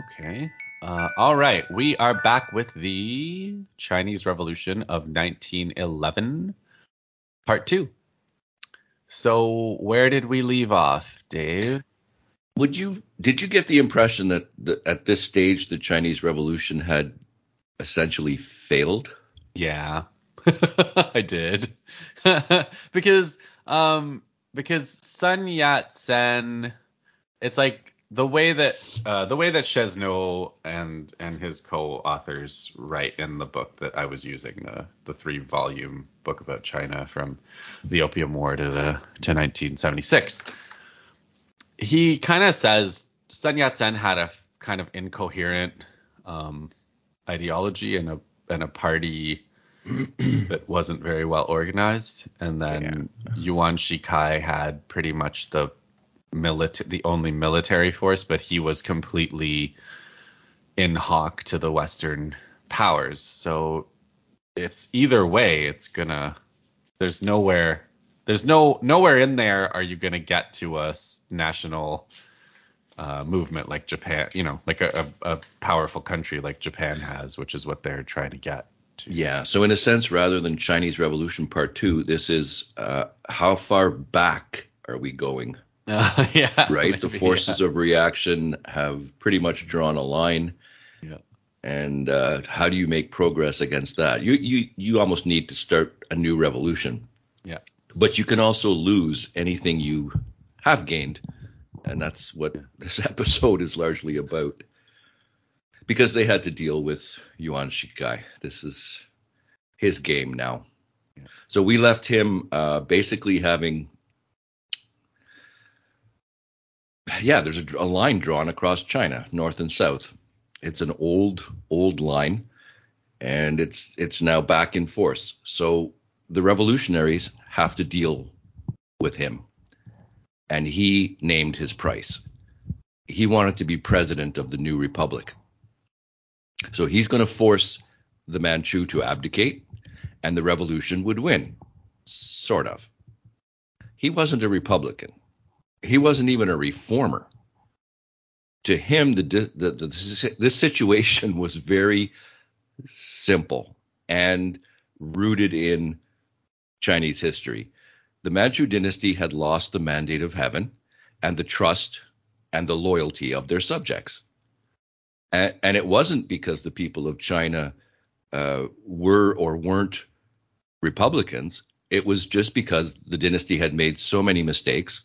Okay. Uh, all right. We are back with the Chinese Revolution of 1911, part two. So, where did we leave off, Dave? Would you did you get the impression that the, at this stage the Chinese Revolution had essentially failed? Yeah, I did. because um because Sun Yat Sen, it's like the way that uh, the way that Chesneaux and and his co-authors write in the book that I was using the the three volume book about China from the Opium War to the to 1976. He kind of says Sun Yat Sen had a kind of incoherent um, ideology and a and a party that wasn't very well organized, and then yeah. Yuan Shikai had pretty much the military, the only military force, but he was completely in hock to the Western powers. So it's either way, it's gonna. There's nowhere. There's no nowhere in there are you gonna get to a national uh, movement like Japan. You know, like a, a, a powerful country like Japan has, which is what they're trying to get. To. Yeah. So in a sense, rather than Chinese Revolution Part Two, this is uh, how far back are we going? Uh, yeah. Right. Maybe, the forces yeah. of reaction have pretty much drawn a line. Yeah. And uh, how do you make progress against that? You you you almost need to start a new revolution. Yeah. But you can also lose anything you have gained, and that's what this episode is largely about. Because they had to deal with Yuan Shikai. This is his game now. So we left him uh, basically having yeah, there's a, a, line drawn across China, north and south. It's an old, old line, and it's it's now back in force. So the revolutionaries have to deal with him, and he named his price. He wanted to be president of the new republic. So he's going to force the Manchu to abdicate, and the revolution would win, sort of. He wasn't a Republican he wasn't even a reformer. To him, the, the, the, this situation was very simple and rooted in Chinese history. The Manchu dynasty had lost the mandate of heaven and the trust and the loyalty of their subjects. And, and it wasn't because the people of China uh, were or weren't Republicans. It was just because the dynasty had made so many mistakes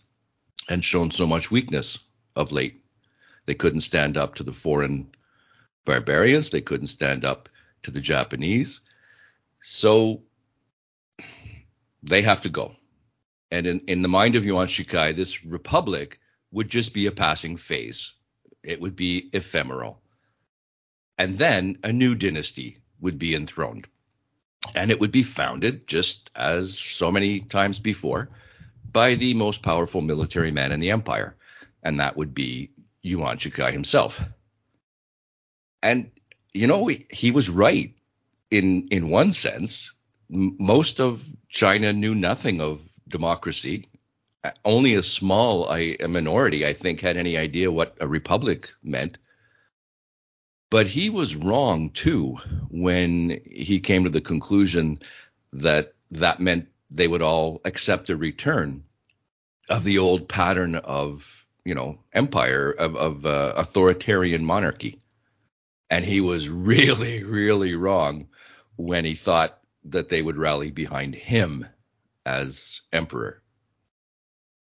and shown so much weakness of late. They couldn't stand up to the foreign barbarians, they couldn't stand up to the Japanese. So they have to go. And in, in the mind of Yuan Shikai, this republic would just be a passing phase. It would be ephemeral. And then a new dynasty would be enthroned. And it would be founded, just as so many times before, by the most powerful military man in the empire, and that would be Yuan Shikai himself. And you know, he, was right in in one sense. Most of China knew nothing of democracy. Only a small, a, a minority, I think, had any idea what a republic meant. But he was wrong too when he came to the conclusion that that meant they would all accept a return of the old pattern of you know empire of, of uh, authoritarian monarchy. And he was really really wrong when he thought that they would rally behind him as emperor.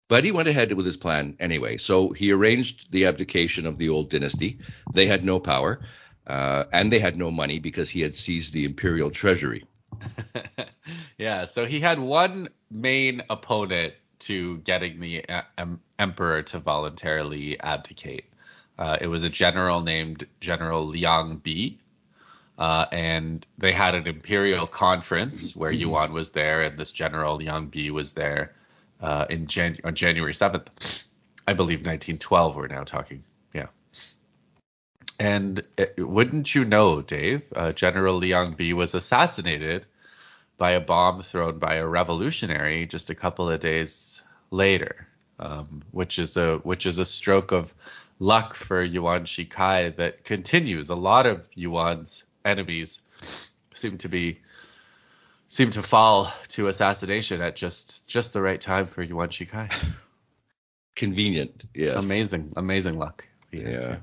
But he went ahead with his plan anyway. So he arranged the abdication of the old dynasty. They had no power uh, and they had no money because he had seized the imperial treasury yeah, so he had one main opponent to getting the em- emperor to voluntarily abdicate. Uh, it was a general named General Liang Bi. Uh, and they had an imperial conference where Yuan was there, and this general Liang Bi was there uh, in Jan- on January 7th, I believe 1912. We're now talking, yeah. And it, wouldn't you know, Dave, uh, General Liang Bi was assassinated by a bomb thrown by a revolutionary just a couple of days later, um, which is a which is a stroke of luck for Yuan Shikai that continues. A lot of Yuan's enemies seem to be seem to fall to assassination at just just the right time for Yuan Shikai. Convenient, yes. Amazing, amazing luck. Yeah.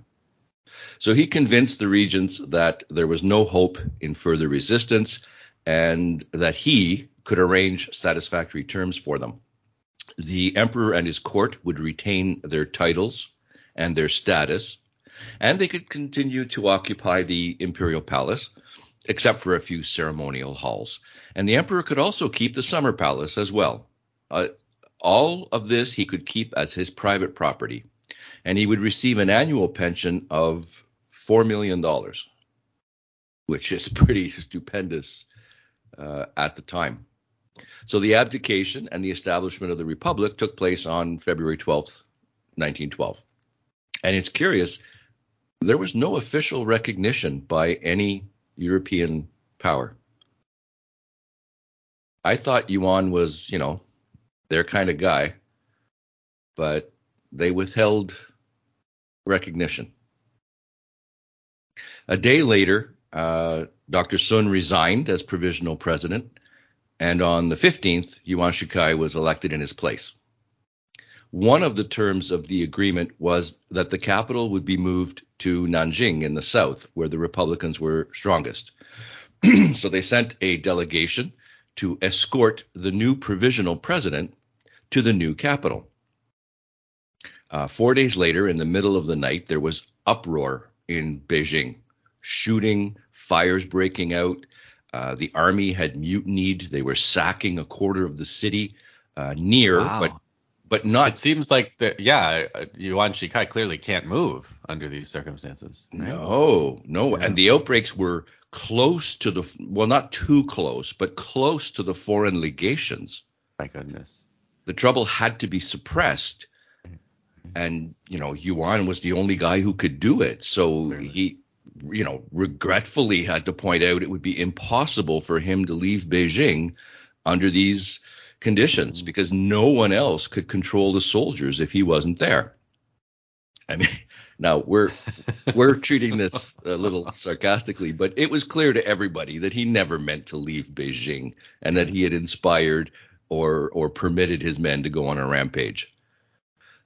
So he convinced the regents that there was no hope in further resistance and that he could arrange satisfactory terms for them. The emperor and his court would retain their titles and their status, and they could continue to occupy the imperial palace, except for a few ceremonial halls. And the emperor could also keep the summer palace as well. Uh, all of this he could keep as his private property, and he would receive an annual pension of $4 million, which is pretty stupendous uh, at the time. So the abdication and the establishment of the republic took place on February 12th, 1912. And it's curious, there was no official recognition by any European power. I thought Yuan was, you know, their kind of guy, but they withheld recognition. A day later, uh, Dr. Sun resigned as provisional president, and on the 15th, Yuan Shikai was elected in his place. One of the terms of the agreement was that the capital would be moved to Nanjing in the south, where the Republicans were strongest. so they sent a delegation to escort the new provisional president to the new capital. Uh, four days later, in the middle of the night, there was uproar in Beijing shooting, fires breaking out. Uh, the army had mutinied. They were sacking a quarter of the city uh, near, wow. but but not. It seems like the yeah, Yuan Shikai clearly can't move under these circumstances. Right? No, no, yeah. and the outbreaks were close to the well, not too close, but close to the foreign legations. My goodness. The trouble had to be suppressed, and you know Yuan was the only guy who could do it. So clearly. he you know, regretfully had to point out it would be impossible for him to leave Beijing under these conditions mm-hmm. because no one else could control the soldiers if he wasn't there. I mean, now we're we're treating this a little sarcastically, but it was clear to everybody that he never meant to leave Beijing and that he had inspired or or permitted his men to go on a rampage.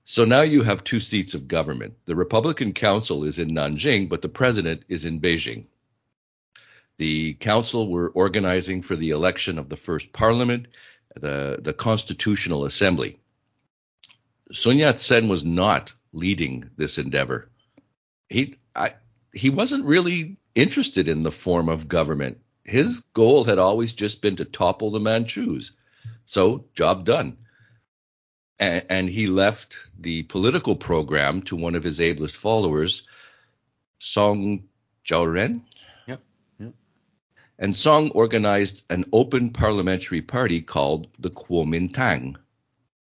So now you have two seats of government. The Republican Council is in Nanjing, but the president is in Beijing. The council were organizing for the election of the first parliament, the, the Constitutional Assembly. Sun Yat sen was not leading this endeavor. He, I, he wasn't really interested in the form of government. His goal had always just been to topple the Manchus. So, job done and, and he left the political program to one of his ablest followers, Song Jiaoren. Yep. yep. And Song organized an open parliamentary party called the Kuomintang.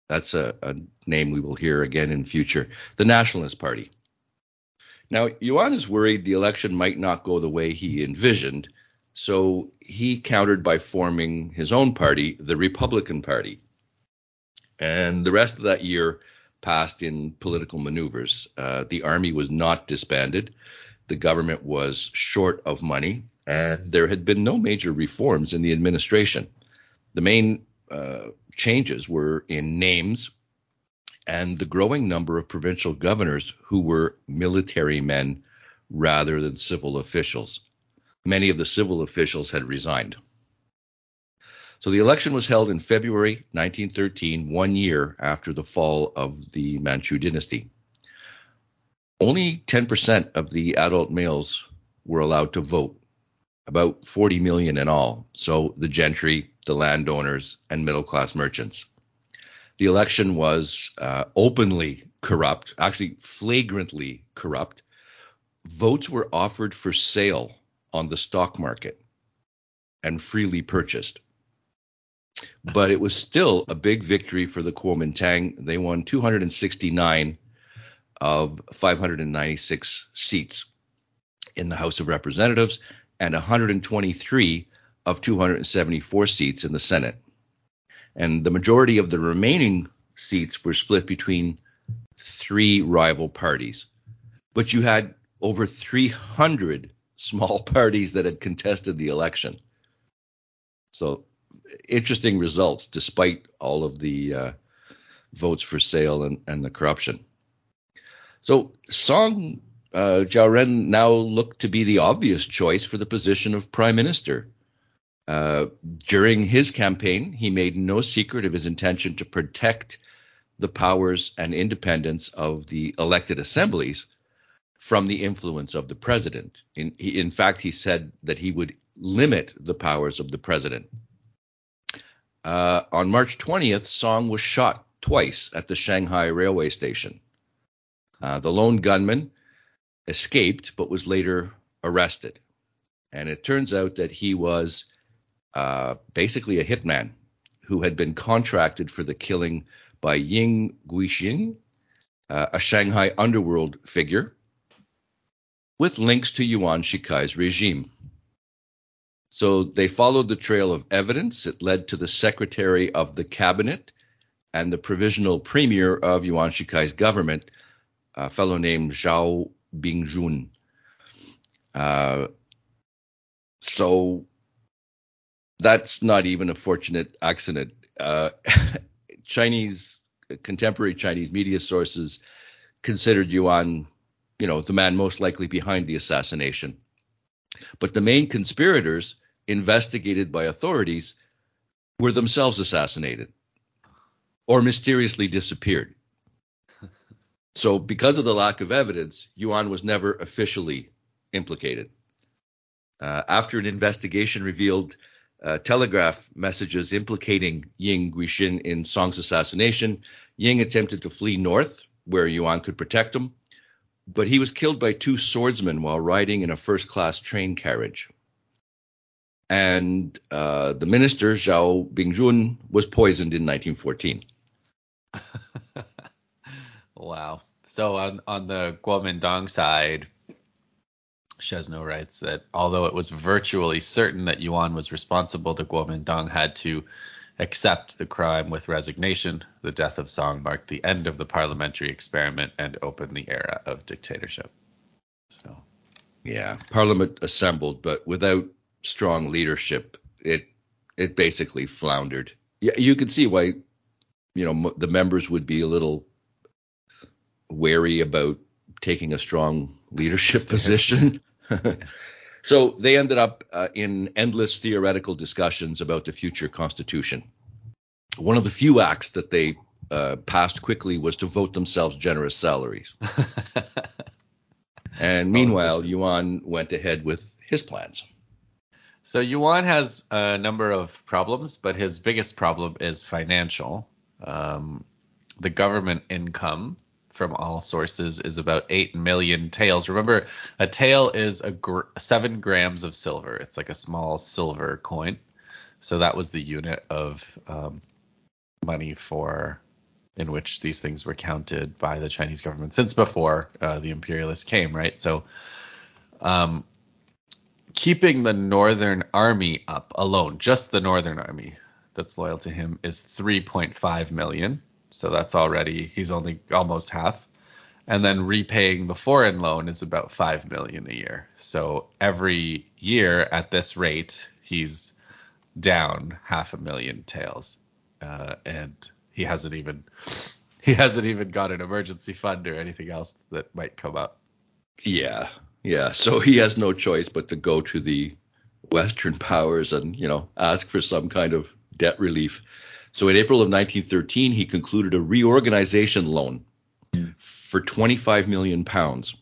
That's a, a name we will hear again in future. The Nationalist Party. Now, Yuan is worried the election might not go the way he envisioned, so he countered by forming his own party, the Republican Party. And the rest of that year passed in political maneuvers. Uh, the army was not disbanded. The government was short of money, and there had been no major reforms in the administration. The main uh, changes were in names and the growing number of provincial governors who were military men rather than civil officials. Many of the civil officials had resigned. So the election was held in February 1913, one year after the fall of the Manchu dynasty. Only 10% of the adult males were allowed to vote, about 40 million in all. So the gentry, the landowners, and middle class merchants. The election was uh, openly corrupt, actually flagrantly corrupt. Votes were offered for sale on the stock market and freely purchased but it was still a big victory for the Kuomintang. They won 269 of 596 seats in the House of Representatives and 123 of 274 seats in the Senate. And the majority of the remaining seats were split between three rival parties but you had over 300 small parties that had contested the election. So interesting results despite all of the uh, votes for sale and, and the corruption. So Song uh, Jiaoren now looked to be the obvious choice for the position of prime minister. Uh, during his campaign, he made no secret of his intention to protect the powers and independence of the elected assemblies from the influence of the president. In, in fact, he said that he would limit the powers of the president. Uh, on March 20th, Song was shot twice at the Shanghai railway station. Uh, the lone gunman escaped but was later arrested. And it turns out that he was uh, basically a hitman who had been contracted for the killing by Ying Guixin, uh, a Shanghai underworld figure, with links to Yuan Shikai's regime. So they followed the trail of evidence. It led to the secretary of the cabinet and the provisional premier of Yuan Shikai's government, a fellow named Zhao Bingjun. Uh, so that's not even a fortunate accident. Uh, Chinese contemporary Chinese media sources considered Yuan, you know, the man most likely behind the assassination. But the main conspirators investigated by authorities were themselves assassinated or mysteriously disappeared. So, because of the lack of evidence, Yuan was never officially implicated. Uh, after an investigation revealed uh, telegraph messages implicating Ying Guixin in Song's assassination, Ying attempted to flee north, where Yuan could protect him, but he was killed by two swordsmen while riding in a first class train carriage. And uh, the minister, Zhao Bingjun, was poisoned in 1914. wow. So on, on the Kuomintang side, Chesneaux writes that although it was virtually certain that Yuan was responsible, the Kuomintang had to accept the crime with resignation. The death of Song marked the end of the parliamentary experiment and opened the era of dictatorship. So, yeah, parliament assembled, but without strong leadership, it it basically floundered. Yeah, you can see why, you know, the members would be a little wary about taking a strong leadership position. so they ended up uh, in endless theoretical discussions about the future constitution. One of the few acts that they uh, passed quickly was to vote themselves generous salaries. and meanwhile, Yuan went ahead with his plans. So Yuan has a number of problems, but his biggest problem is financial. Um, the government income from all sources is about 8 million taels. Remember, a tael is a gr- 7 grams of silver. It's like a small silver coin. So that was the unit of um, money for in which these things were counted by the Chinese government since before uh, the imperialists came, right? So um, keeping the northern army up alone, just the northern army that's loyal to him is 3.5 million so that's already he's only almost half. And then repaying the foreign loan is about five million a year. So every year at this rate, he's down half a million taels, uh, and he hasn't even he hasn't even got an emergency fund or anything else that might come up. Yeah, yeah. So he has no choice but to go to the Western powers and you know ask for some kind of debt relief. So in April of 1913, he concluded a reorganization loan for 25 million pounds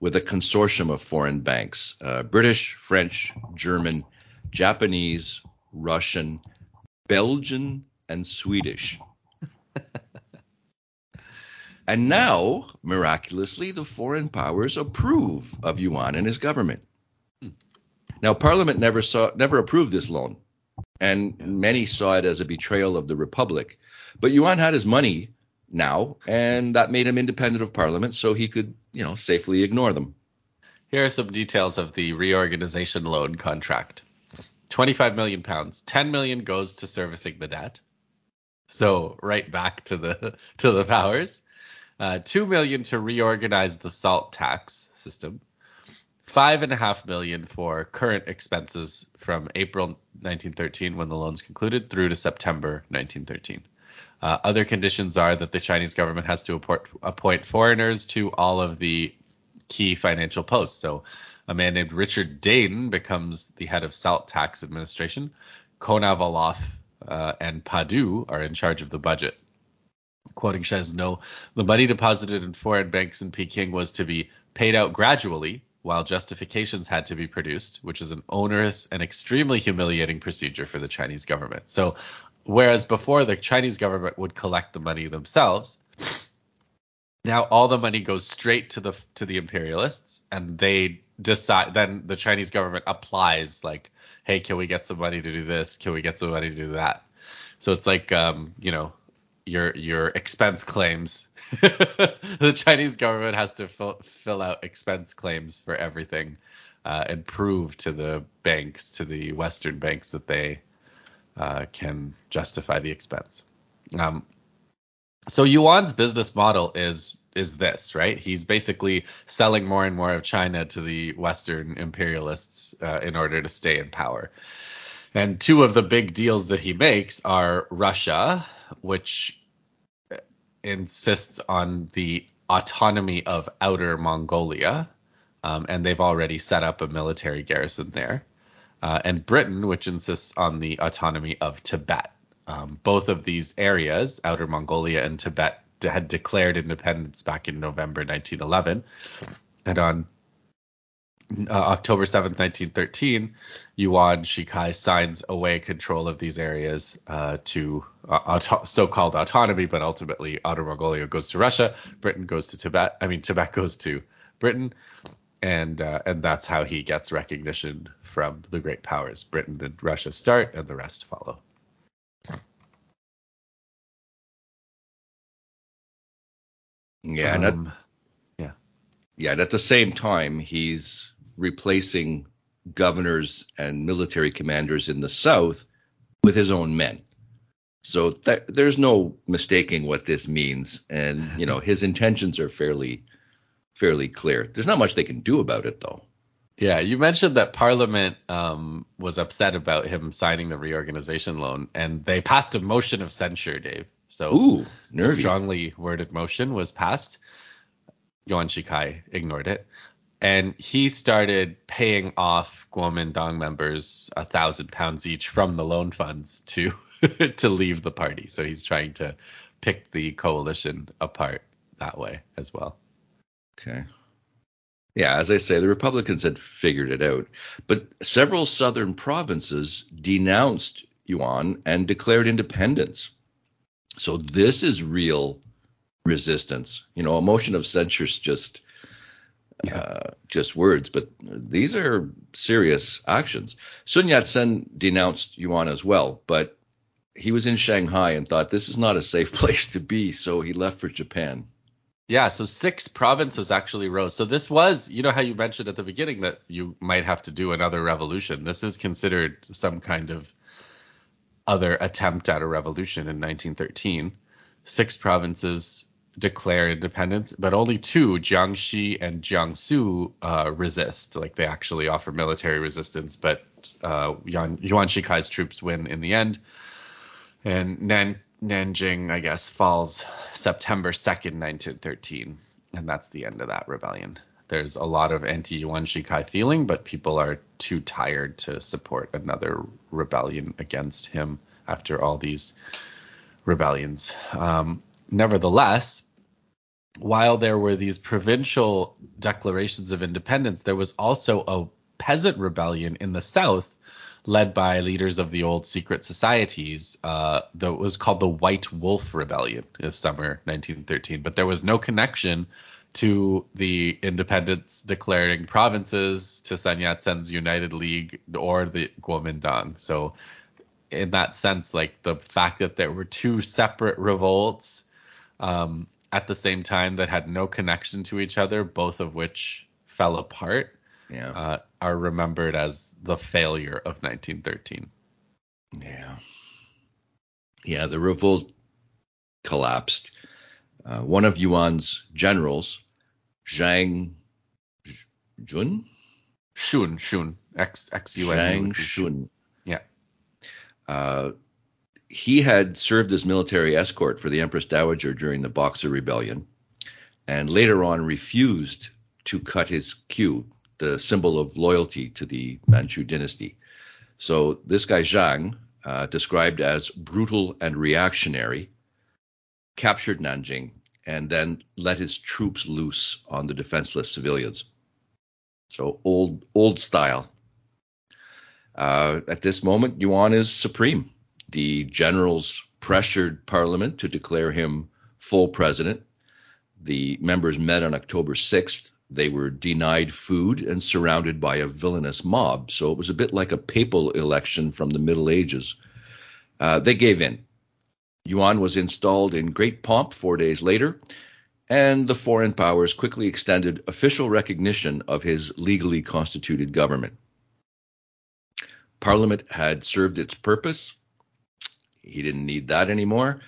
with a consortium of foreign banks uh, British, French, German, Japanese, Russian, Belgian, and Swedish. And now, miraculously, the foreign powers approve of Yuan and his government. Hmm. Now, Parliament never saw, never approved this loan and many saw it as a betrayal of the republic. But Yuan had his money now, and that made him independent of parliament, so he could, you know, safely ignore them. Here are some details of the reorganization loan contract. 25 million pounds. 10 million goes to servicing the debt. So right back to the to the powers. Uh, two million to reorganize the salt tax system, five and a half million for current expenses from April 1913 when the loans concluded through to September 1913. Uh, other conditions are that the Chinese government has to appoint, appoint foreigners to all of the key financial posts. So a man named Richard Dayton becomes the head of salt tax administration. Konovalov uh, and Padoux are in charge of the budget. Quoting Chesneaux, the money deposited in foreign banks in Peking was to be paid out gradually while justifications had to be produced, which is an onerous and extremely humiliating procedure for the Chinese government. So, whereas before the Chinese government would collect the money themselves, now all the money goes straight to the to the imperialists, and they decide. Then the Chinese government applies like, "Hey, can we get some money to do this? Can we get some money to do that?" So it's like, um, you know, your your expense claims. the Chinese government has to fill, fill out expense claims for everything uh, and prove to the banks, to the Western banks, that they uh, can justify the expense. Um, so Yuan's business model is is this, right? He's basically selling more and more of China to the Western imperialists uh, in order to stay in power. And two of the big deals that he makes are Russia, which insists on the autonomy of Outer Mongolia, um, and they've already set up a military garrison there. Uh, and Britain, which insists on the autonomy of Tibet. Um, both of these areas, Outer Mongolia and Tibet, had declared independence back in November 1911. And on uh, October 7th, 1913, Yuan Shikai signs away control of these areas uh, to uh, auto- so-called autonomy, but ultimately Outer Mongolia goes to Russia, Britain goes to Tibet. I mean, Tibet goes to Britain, and uh, and that's how he gets recognition from the great powers. Britain and Russia start, and the rest follow. Yeah, um, yeah. And at the same time, he's replacing governors and military commanders in the South with his own men. So th- there's no mistaking what this means, and you know his intentions are fairly fairly clear. There's not much they can do about it, though. Yeah, you mentioned that Parliament um, was upset about him signing the reorganization loan, and they passed a motion of censure, Dave. So, Ooh, a strongly worded motion was passed. Yuan Shikai ignored it, and he started paying off Kuomintang members a thousand pounds each from the loan funds to to leave the party. So he's trying to pick the coalition apart that way as well. Okay. Yeah, as I say, the Republicans had figured it out, but several southern provinces denounced Yuan and declared independence. So this is real resistance. You know, a motion of censure is just yeah. uh, just words, but these are serious actions. Sun Yat-sen denounced Yuan as well, but he was in Shanghai and thought this is not a safe place to be, so he left for Japan. Yeah, so six provinces actually rose. So this was, you know how you mentioned at the beginning that you might have to do another revolution. This is considered some kind of other attempt at a revolution in 1913. Six provinces declare independence, but only two, Jiangxi and Jiangsu, uh, resist. Like they actually offer military resistance, but uh, Yuan, Shikai's troops win in the end. And Nan, Nanjing, I guess, falls September 2nd, 1913. And that's the end of that rebellion. There's a lot of anti Yuan Shikai feeling, but people are too tired to support another rebellion against him after all these rebellions. Um, nevertheless, while there were these provincial declarations of independence, there was also a peasant rebellion in the south led by leaders of the old secret societies. Uh, that was called the White Wolf Rebellion of summer 1913, but there was no connection to the independence declaring provinces, to Sun Yat-sen's United League, or the Kuomintang. So, in that sense, like the fact that there were two separate revolts um, at the same time that had no connection to each other, both of which fell apart, yeah. uh, are remembered as the failure of 1913. Yeah. Yeah, the revolt collapsed. Uh, one of Yuan's generals, Zhang Jun, Shun, Shun, X X U N. Zhang Shun. Yeah. Uh, he had served as military escort for the Empress Dowager during the Boxer Rebellion, and later on refused to cut his queue, the symbol of loyalty to the Manchu dynasty. So this guy Zhang, uh, described as brutal and reactionary, captured Nanjing and then let his troops loose on the defenseless civilians. So old old style. Uh, at this moment, Yuan is supreme. The generals pressured Parliament to declare him full president. The members met on October 6th. They were denied food and surrounded by a villainous mob. So it was a bit like a papal election from the Middle Ages. Uh, they gave in. Yuan was installed in great pomp four days later, and the foreign powers quickly extended official recognition of his legally constituted government. Parliament had served its purpose. He didn't need that anymore.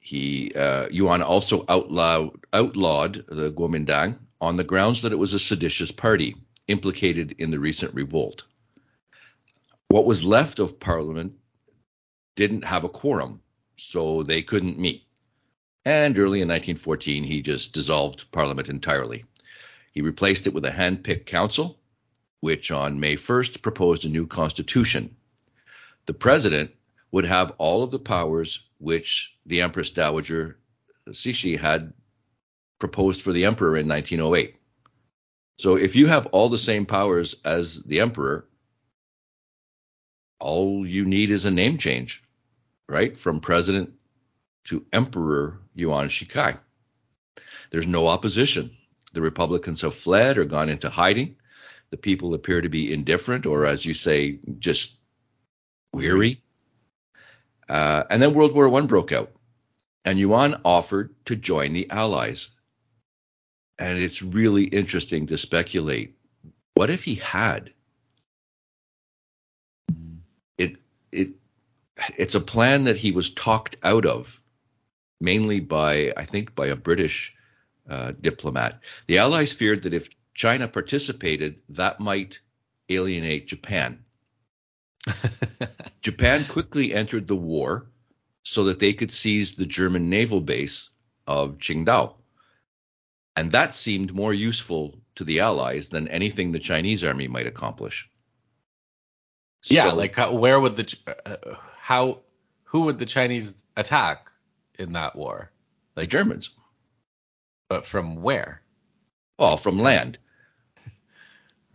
He uh, Yuan also outlawed, outlawed the Kuomintang on the grounds that it was a seditious party implicated in the recent revolt. What was left of Parliament didn't have a quorum, so they couldn't meet. And early in 1914, he just dissolved Parliament entirely. He replaced it with a hand picked council, which on May 1st proposed a new constitution. The president would have all of the powers which the Empress Dowager Cixi had proposed for the emperor in 1908. So if you have all the same powers as the emperor, all you need is a name change right? From president to emperor Yuan Shikai. There's no opposition. The Republicans have fled or gone into hiding. The people appear to be indifferent or, as you say, just weary. Uh, and then World War I broke out, and Yuan offered to join the Allies. And it's really interesting to speculate what if he had? It it it's a plan that he was talked out of, mainly by, I think, by a British uh, diplomat. The Allies feared that if China participated, that might alienate Japan. Japan quickly entered the war so that they could seize the German naval base of Qingdao. And that seemed more useful to the Allies than anything the Chinese army might accomplish. Yeah, so, like where would the uh, how who would the Chinese attack in that war? Like the Germans. But from where? Oh, from land.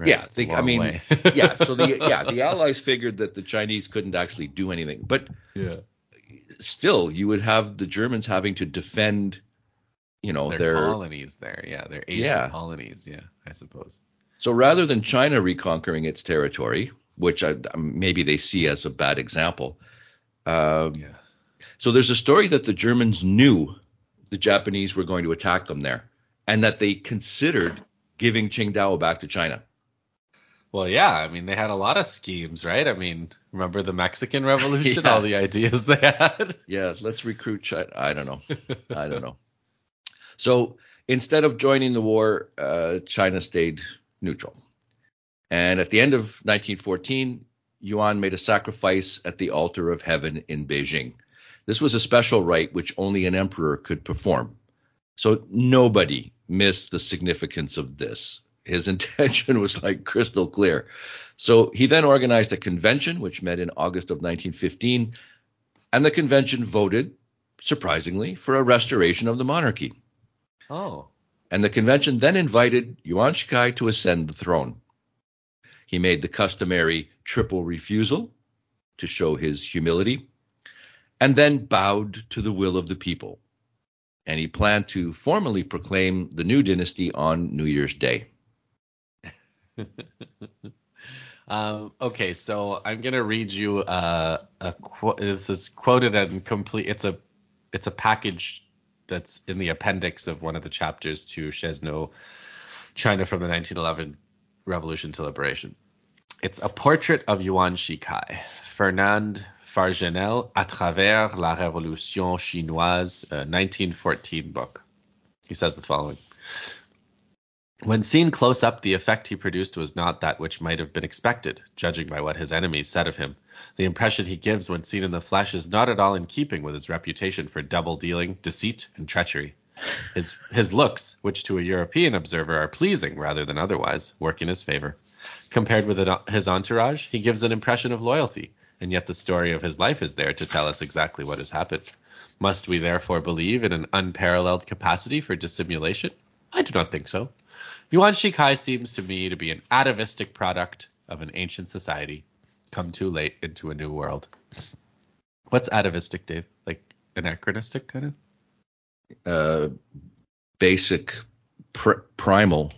Right, yeah, they, I mean, yeah. So the yeah the Allies figured that the Chinese couldn't actually do anything, but yeah, still you would have the Germans having to defend, you know, their, their colonies there. Yeah, their Asian yeah. colonies. Yeah, I suppose. So rather than China reconquering its territory, which I, maybe they see as a bad example, um, yeah. So there's a story that the Germans knew the Japanese were going to attack them there, and that they considered giving Qingdao back to China. Well, yeah, I mean they had a lot of schemes, right? I mean, remember the Mexican Revolution, yeah. all the ideas they had. Yeah, let's recruit China. I don't know. I don't know. So instead of joining the war, uh, China stayed neutral. And at the end of 1914, Yuan made a sacrifice at the altar of heaven in Beijing. This was a special rite which only an emperor could perform. So nobody missed the significance of this. His intention was like crystal clear. So he then organized a convention, which met in August of 1915, and the convention voted, surprisingly, for a restoration of the monarchy. Oh. And the convention then invited Yuan Shikai to ascend the throne. He made the customary triple refusal to show his humility, and then bowed to the will of the people. And he planned to formally proclaim the new dynasty on New Year's Day. um, okay, so I'm gonna read you uh, a quote. This is quoted and complete. It's a it's a package that's in the appendix of one of the chapters to Chesneaux, China from the 1911 Revolution to Liberation. It's a portrait of Yuan Shikai, Fernand Farjenel à travers la Révolution chinoise, a 1914 book. He says the following. When seen close up, the effect he produced was not that which might have been expected, judging by what his enemies said of him. The impression he gives when seen in the flesh is not at all in keeping with his reputation for double dealing, deceit, and treachery. His his looks, which to a European observer are pleasing rather than otherwise, work in his favor. Compared with his entourage, he gives an impression of loyalty, and yet the story of his life is there to tell us exactly what has happened. Must we therefore believe in an unparalleled capacity for dissimulation? I do not think so. Yuan Shikai seems to me to be an atavistic product of an ancient society, come too late into a new world. What's atavistic, Dave? Like anachronistic, kind of? Uh, basic, pr- primal.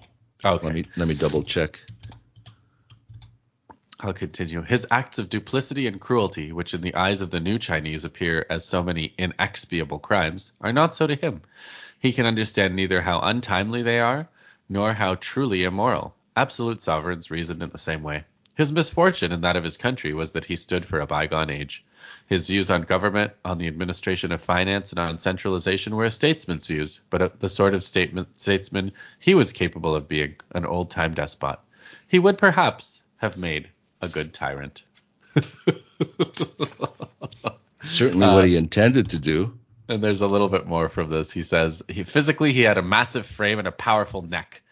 Okay. Let me let me double check. I'll continue. His acts of duplicity and cruelty, which in the eyes of the new Chinese appear as so many inexpiable crimes, are not so to him. He can understand neither how untimely they are, nor how truly immoral. Absolute sovereigns reasoned in the same way. His misfortune and that of his country was that he stood for a bygone age. His views on government, on the administration of finance, and on centralization were a statesman's views, but the sort of statesman he was capable of being, an old time despot. He would perhaps have made a good tyrant. Certainly what he uh, intended to do. And there's a little bit more from this. He says, he, physically, he had a massive frame and a powerful neck.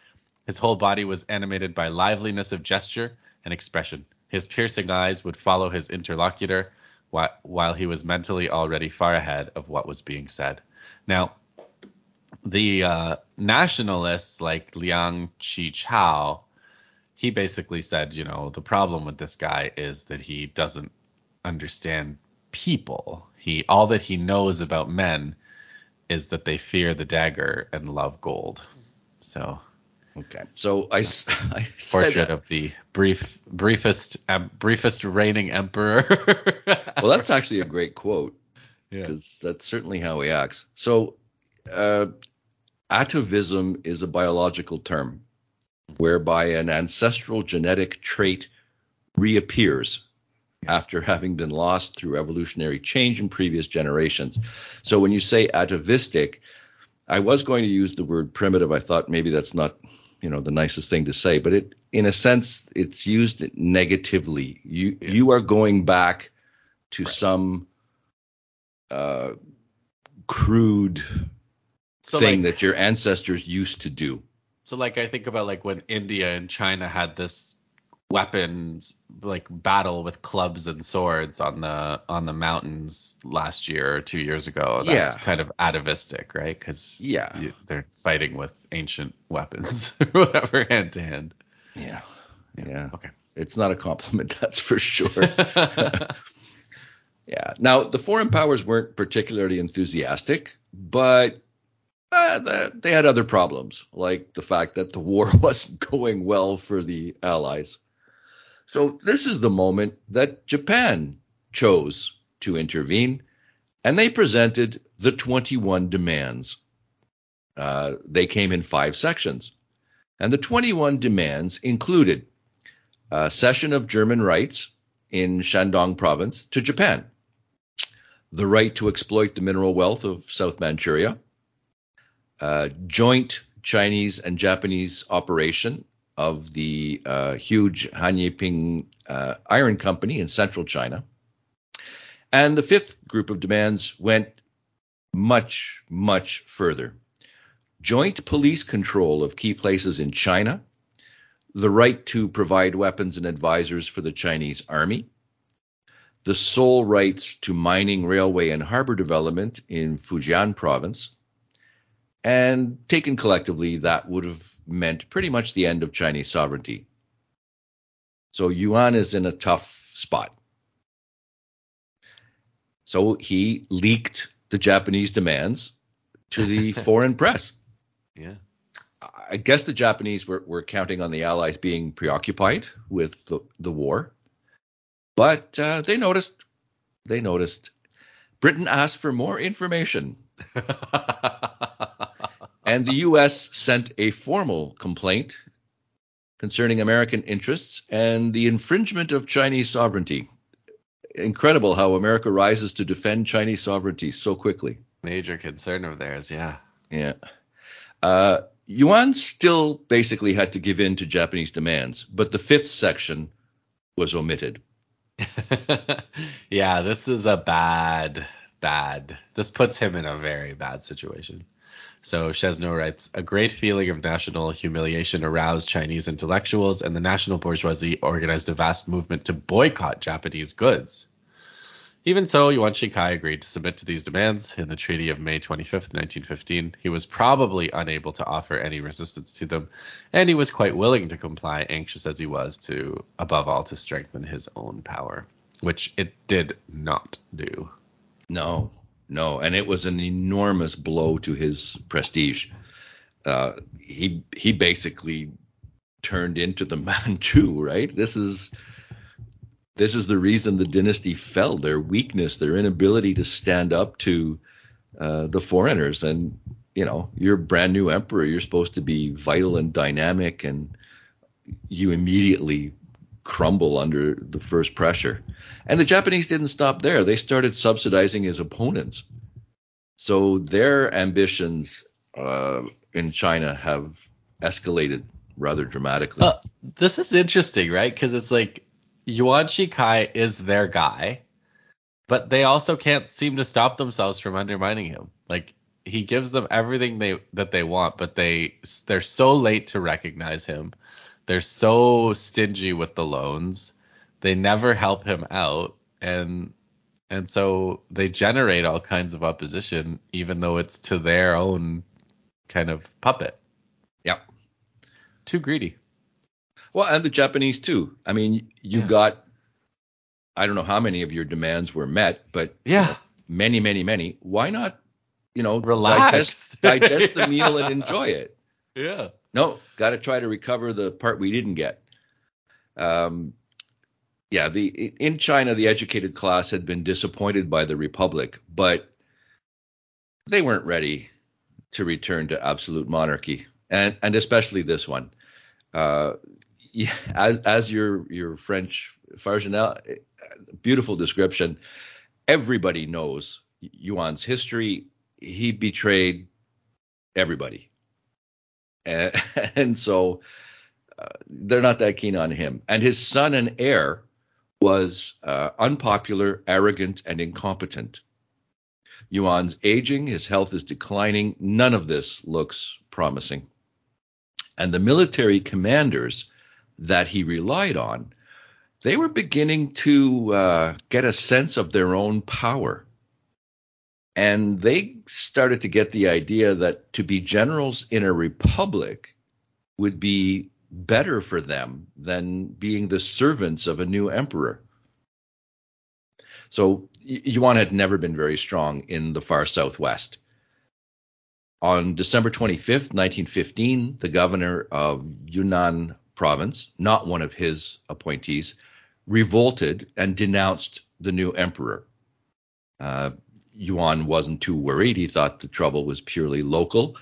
His whole body was animated by liveliness of gesture and expression. His piercing eyes would follow his interlocutor while he was mentally already far ahead of what was being said. Now, the uh, nationalists like Liang Qichao, he basically said, you know, the problem with this guy is that he doesn't understand people. He all that he knows about men is that they fear the dagger and love gold. So okay. So I, I portrait of the brief briefest um, briefest reigning emperor. well, that's actually a great quote because yeah. that's certainly how he acts. So uh, atavism is a biological term whereby an ancestral genetic trait reappears after having been lost through evolutionary change in previous generations. So when you say atavistic, I was going to use the word primitive. I thought maybe that's not, you know, the nicest thing to say, but it, in a sense, it's used negatively. You yeah. you are going back to right. some uh, crude so thing like, that your ancestors used to do. So, like, I think about like when India and China had this weapons like battle with clubs and swords on the on the mountains last year or two years ago. That's yeah. kind of atavistic, right? Because yeah, you, they're fighting with ancient weapons or whatever, hand to hand. Yeah. yeah. Okay. It's not a compliment, that's for sure. yeah. Now the foreign powers weren't particularly enthusiastic, but uh, they had other problems, like the fact that the war wasn't going well for the Allies. So this is the moment that Japan chose to intervene, and they presented the 21 demands. Uh, they came in five sections, and the 21 demands included a cession of German rights in Shandong province to Japan, the right to exploit the mineral wealth of South Manchuria, joint Chinese and Japanese operation of the uh, huge Hanyeping uh, Iron Company in central China. And the fifth group of demands went much, much further. Joint police control of key places in China, the right to provide weapons and advisors for the Chinese army, the sole rights to mining, railway, and harbor development in Fujian province, and taken collectively, that would have meant pretty much the end of Chinese sovereignty. So Yuan is in a tough spot. So he leaked the Japanese demands to the foreign press. Yeah. I guess the Japanese were, were counting on the Allies being preoccupied with the, the war, but uh, they noticed. They noticed. Britain asked for more information. and the U.S. sent a formal complaint concerning American interests and the infringement of Chinese sovereignty. incredible how America rises to defend Chinese sovereignty so quickly. Major concern of theirs, yeah. Yeah. Uh, Yuan still basically had to give in to Japanese demands, but the fifth section was omitted. yeah, this is a bad, bad. This puts him in a very bad situation. So Chesneaux writes, a great feeling of national humiliation aroused Chinese intellectuals, and the national bourgeoisie organized a vast movement to boycott Japanese goods. Even so, Yuan Shikai agreed to submit to these demands. In the Treaty of May 25, 1915, he was probably unable to offer any resistance to them, and he was quite willing to comply, anxious as he was to, above all, to strengthen his own power, which it did not do. No, no, and it was an enormous blow to his prestige. Uh, he he basically turned into the Manchu, right? This is this is the reason the dynasty fell. Their weakness, their inability to stand up to uh, the foreigners, and you know, you're a brand new emperor. You're supposed to be vital and dynamic, and you immediately crumble under the first pressure. And the Japanese didn't stop there. They started subsidizing his opponents. So their ambitions uh, in China have escalated rather dramatically. Uh, this is interesting, right? Because it's like Yuan Shikai is their guy, but they also can't seem to stop themselves from undermining him. Like he gives them everything they that they want, but they they're so late to recognize him. They're so stingy with the loans. They never help him out and and so they generate all kinds of opposition even though it's to their own kind of puppet. Yep. Too greedy. Well, and the Japanese too. I mean, you yeah. got I don't know how many of your demands were met, but yeah, you know, many, many, many. Why not, you know, relax, digest, digest the meal and enjoy it? Yeah. No, got to try to recover the part we didn't get. Um, yeah, the in China, the educated class had been disappointed by the republic, but they weren't ready to return to absolute monarchy, and and especially this one. Uh, yeah, as as your your French Farjenel, beautiful description. Everybody knows Yuan's history. He betrayed everybody, and, and so uh, they're not that keen on him. And his son and heir was uh, unpopular, arrogant, and incompetent. Yuan's aging, his health is declining. None of this looks promising. And the military commanders that he relied on, they were beginning to uh, get a sense of their own power. And they started to get the idea that to be generals in a republic would be better for them than being the servants of a new emperor. So Yuan had never been very strong in the far southwest. On December 25th, 1915, the governor of Yunnan province, not one of his appointees, revolted and denounced the new emperor. Uh, Yuan wasn't too worried. He thought the trouble was purely local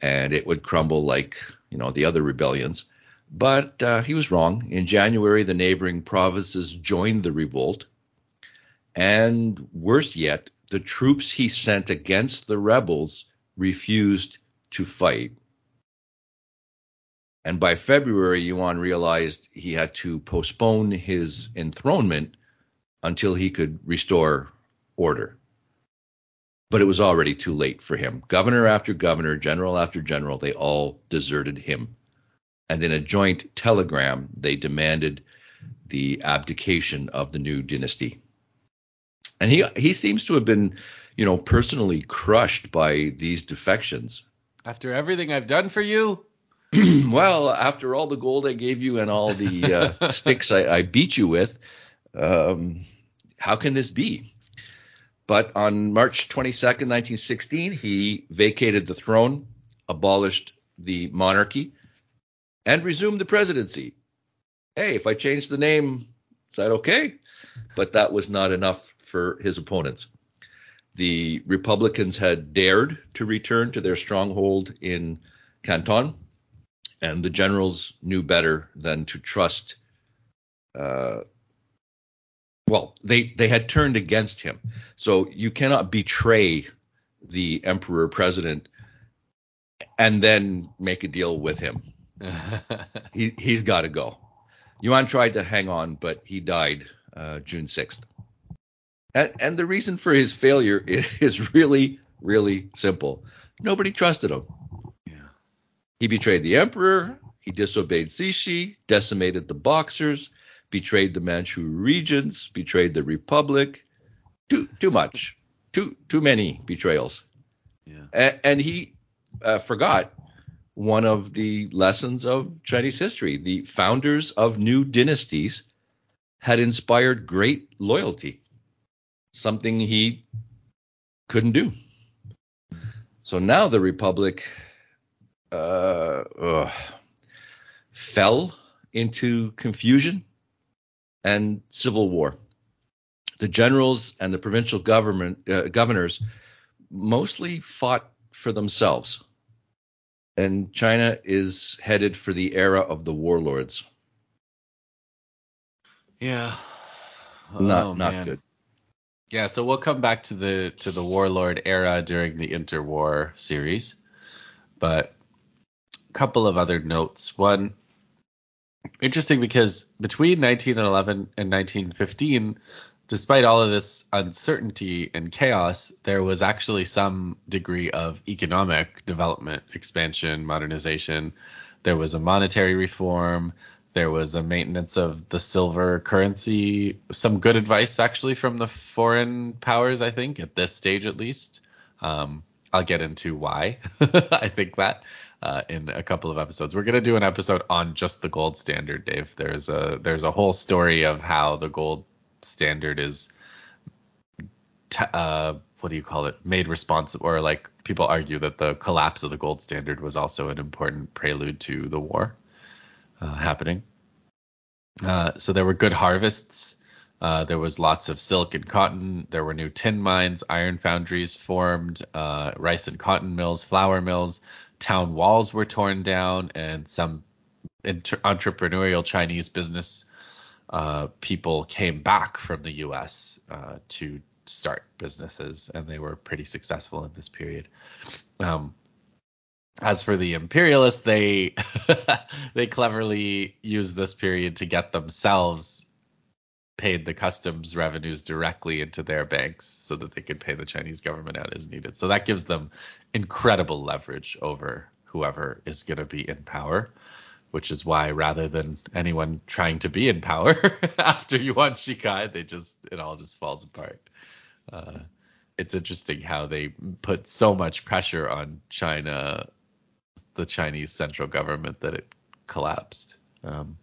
and it would crumble like, you know, the other rebellions. But uh, he was wrong. In January, the neighboring provinces joined the revolt. And worse yet, the troops he sent against the rebels refused to fight. And by February, Yuan realized he had to postpone his enthronement until he could restore order. But it was already too late for him. Governor after governor, general after general, they all deserted him. And in a joint telegram, they demanded the abdication of the new dynasty. And he he seems to have been, you know, personally crushed by these defections. After everything I've done for you, well, after all the gold I gave you and all the uh, sticks I, I, beat you with, um, how can this be? But on March 22, 1916, he vacated the throne, abolished the monarchy, and resumed the presidency. Hey, if I change the name, is that okay? But that was not enough for his opponents. The Republicans had dared to return to their stronghold in Canton and the generals knew better than to trust uh, well, they they had turned against him. So you cannot betray the emperor president and then make a deal with him. he he's got to go. Yuan tried to hang on, but he died uh, June 6th. And, and the reason for his failure is really, really simple. Nobody trusted him. yeah. He betrayed the emperor. He disobeyed Cixi, decimated the Boxers, betrayed the Manchu regions, betrayed the Republic. Too too much, too too many betrayals. Yeah. And, and he uh, forgot one of the lessons of Chinese history. The founders of new dynasties had inspired great loyalty, something he couldn't do. So now the Republic uh, fell into confusion and civil war. The generals and the provincial government uh, governors mostly fought for themselves. And China is headed for the era of the warlords. Yeah. Not Oh, not man. good. Yeah, so we'll come back to the to the warlord era during the interwar series, but a couple of other notes. One, interesting because between 1911 and 1915, despite all of this uncertainty and chaos, there was actually some degree of economic development, expansion, modernization. There was a monetary reform. There was a maintenance of the silver currency. Some good advice, actually, from the foreign powers, I think, at this stage at least. Um, I'll get into why I think that uh, in a couple of episodes. We're gonna do an episode on just the gold standard, Dave. There's a there's a whole story of how the gold standard is, t- uh, what do you call it, made responsible, or like people argue that the collapse of the gold standard was also an important prelude to the war uh, happening. Uh, so there were good harvests. Uh, there was lots of silk and cotton. There were new tin mines, iron foundries formed, uh, rice and cotton mills, flour mills. Town walls were torn down, and some inter- entrepreneurial Chinese business uh, people came back from the U.S. Uh, to start businesses, and they were pretty successful in this period. Um, as for the imperialists, they they cleverly used this period to get themselves paid the customs revenues directly into their banks so that they could pay the Chinese government out as needed. So that gives them incredible leverage over whoever is going to be in power, which is why rather than anyone trying to be in power after Yuan Shikai, they just it all just falls apart. Uh, it's interesting how they put so much pressure on China, the Chinese central government, that it collapsed. Um,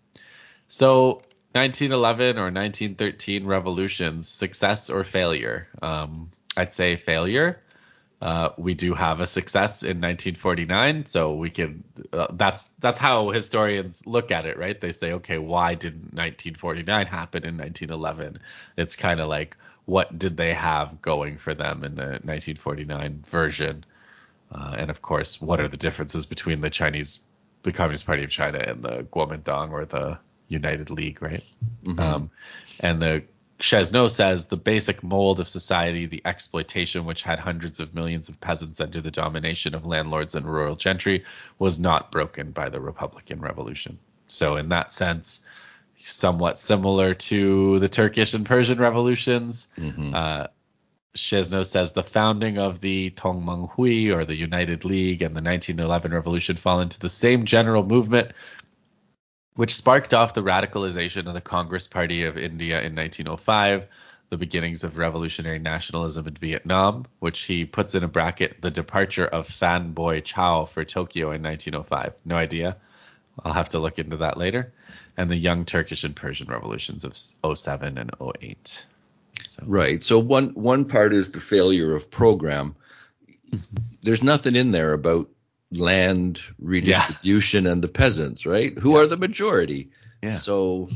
so 1911 or 1913 revolutions, success or failure? Um, I'd say failure. Uh, we do have a success in 1949, so we can. Uh, that's that's how historians look at it, right? They say, okay, why didn't 1949 happen in 1911? It's kind of like, what did they have going for them in the 1949 version? Uh, and of course, what are the differences between the Chinese, the Communist Party of China, and the Kuomintang or the United League, right? Mhm. Um, and the Chesneaux says the basic mold of society, the exploitation which had hundreds of millions of peasants under the domination of landlords and rural gentry, was not broken by the Republican Revolution. So, in that sense, somewhat similar to the Turkish and Persian revolutions. Mhm. Uh, Chesneaux says the founding of the Tongmenghui or the United League and the 1911 revolution fall into the same general movement, which sparked off the radicalization of the Congress Party of India in 1905, the beginnings of revolutionary nationalism in Vietnam, which he puts in a bracket the departure of Phan Boi Chau for Tokyo in 1905. No idea. I'll have to look into that later. And the young Turkish and Persian revolutions of 07 and 08. So, Right. So one one part is the failure of program. Mm-hmm. There's nothing in there about land redistribution and the peasants, right? Who Yeah. are the majority. Yeah. So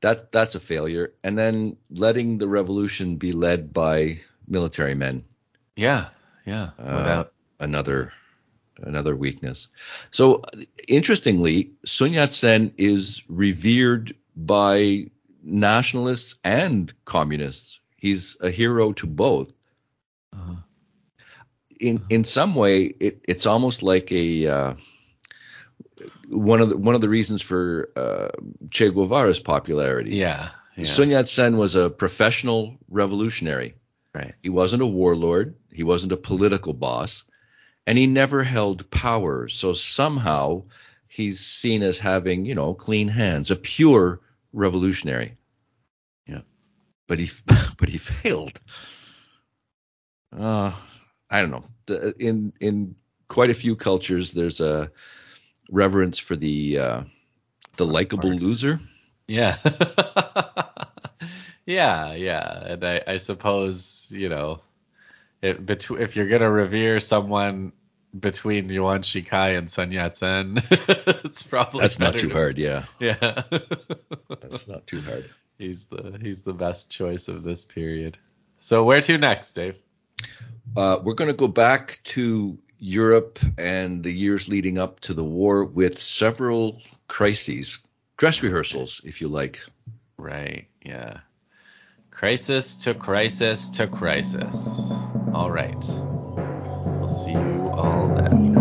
that that's a failure. And then letting the revolution be led by military men. yeah, yeah. Uh, another another weakness. So interestingly, Sun Yat-sen is revered by nationalists and communists. He's a hero to both. Uh-huh. In in some way, it, it's almost like a uh, one of the one of the reasons for uh, Che Guevara's popularity. Yeah. yeah. Sun Yat Sen was a professional revolutionary. Right. He wasn't a warlord. He wasn't a political boss, and he never held power. So somehow he's seen as having, you know, clean hands, a pure revolutionary. Yeah. But he but he failed. Uh I don't know. The, in in quite a few cultures there's a reverence for the uh the likable loser. Yeah. yeah, yeah. And I, I suppose, you know, if, betw- if you're going to revere someone between Yuan Shikai and Sun Yat sen, it's probably That's not too to- hard, yeah. Yeah. That's not too hard. he's the he's the best choice of this period. So where to next, Dave? Uh, we're going to go back to Europe and the years leading up to the war with several crises, dress rehearsals, if you like. Right. Yeah. Crisis to crisis to crisis. All right. We'll see you all then.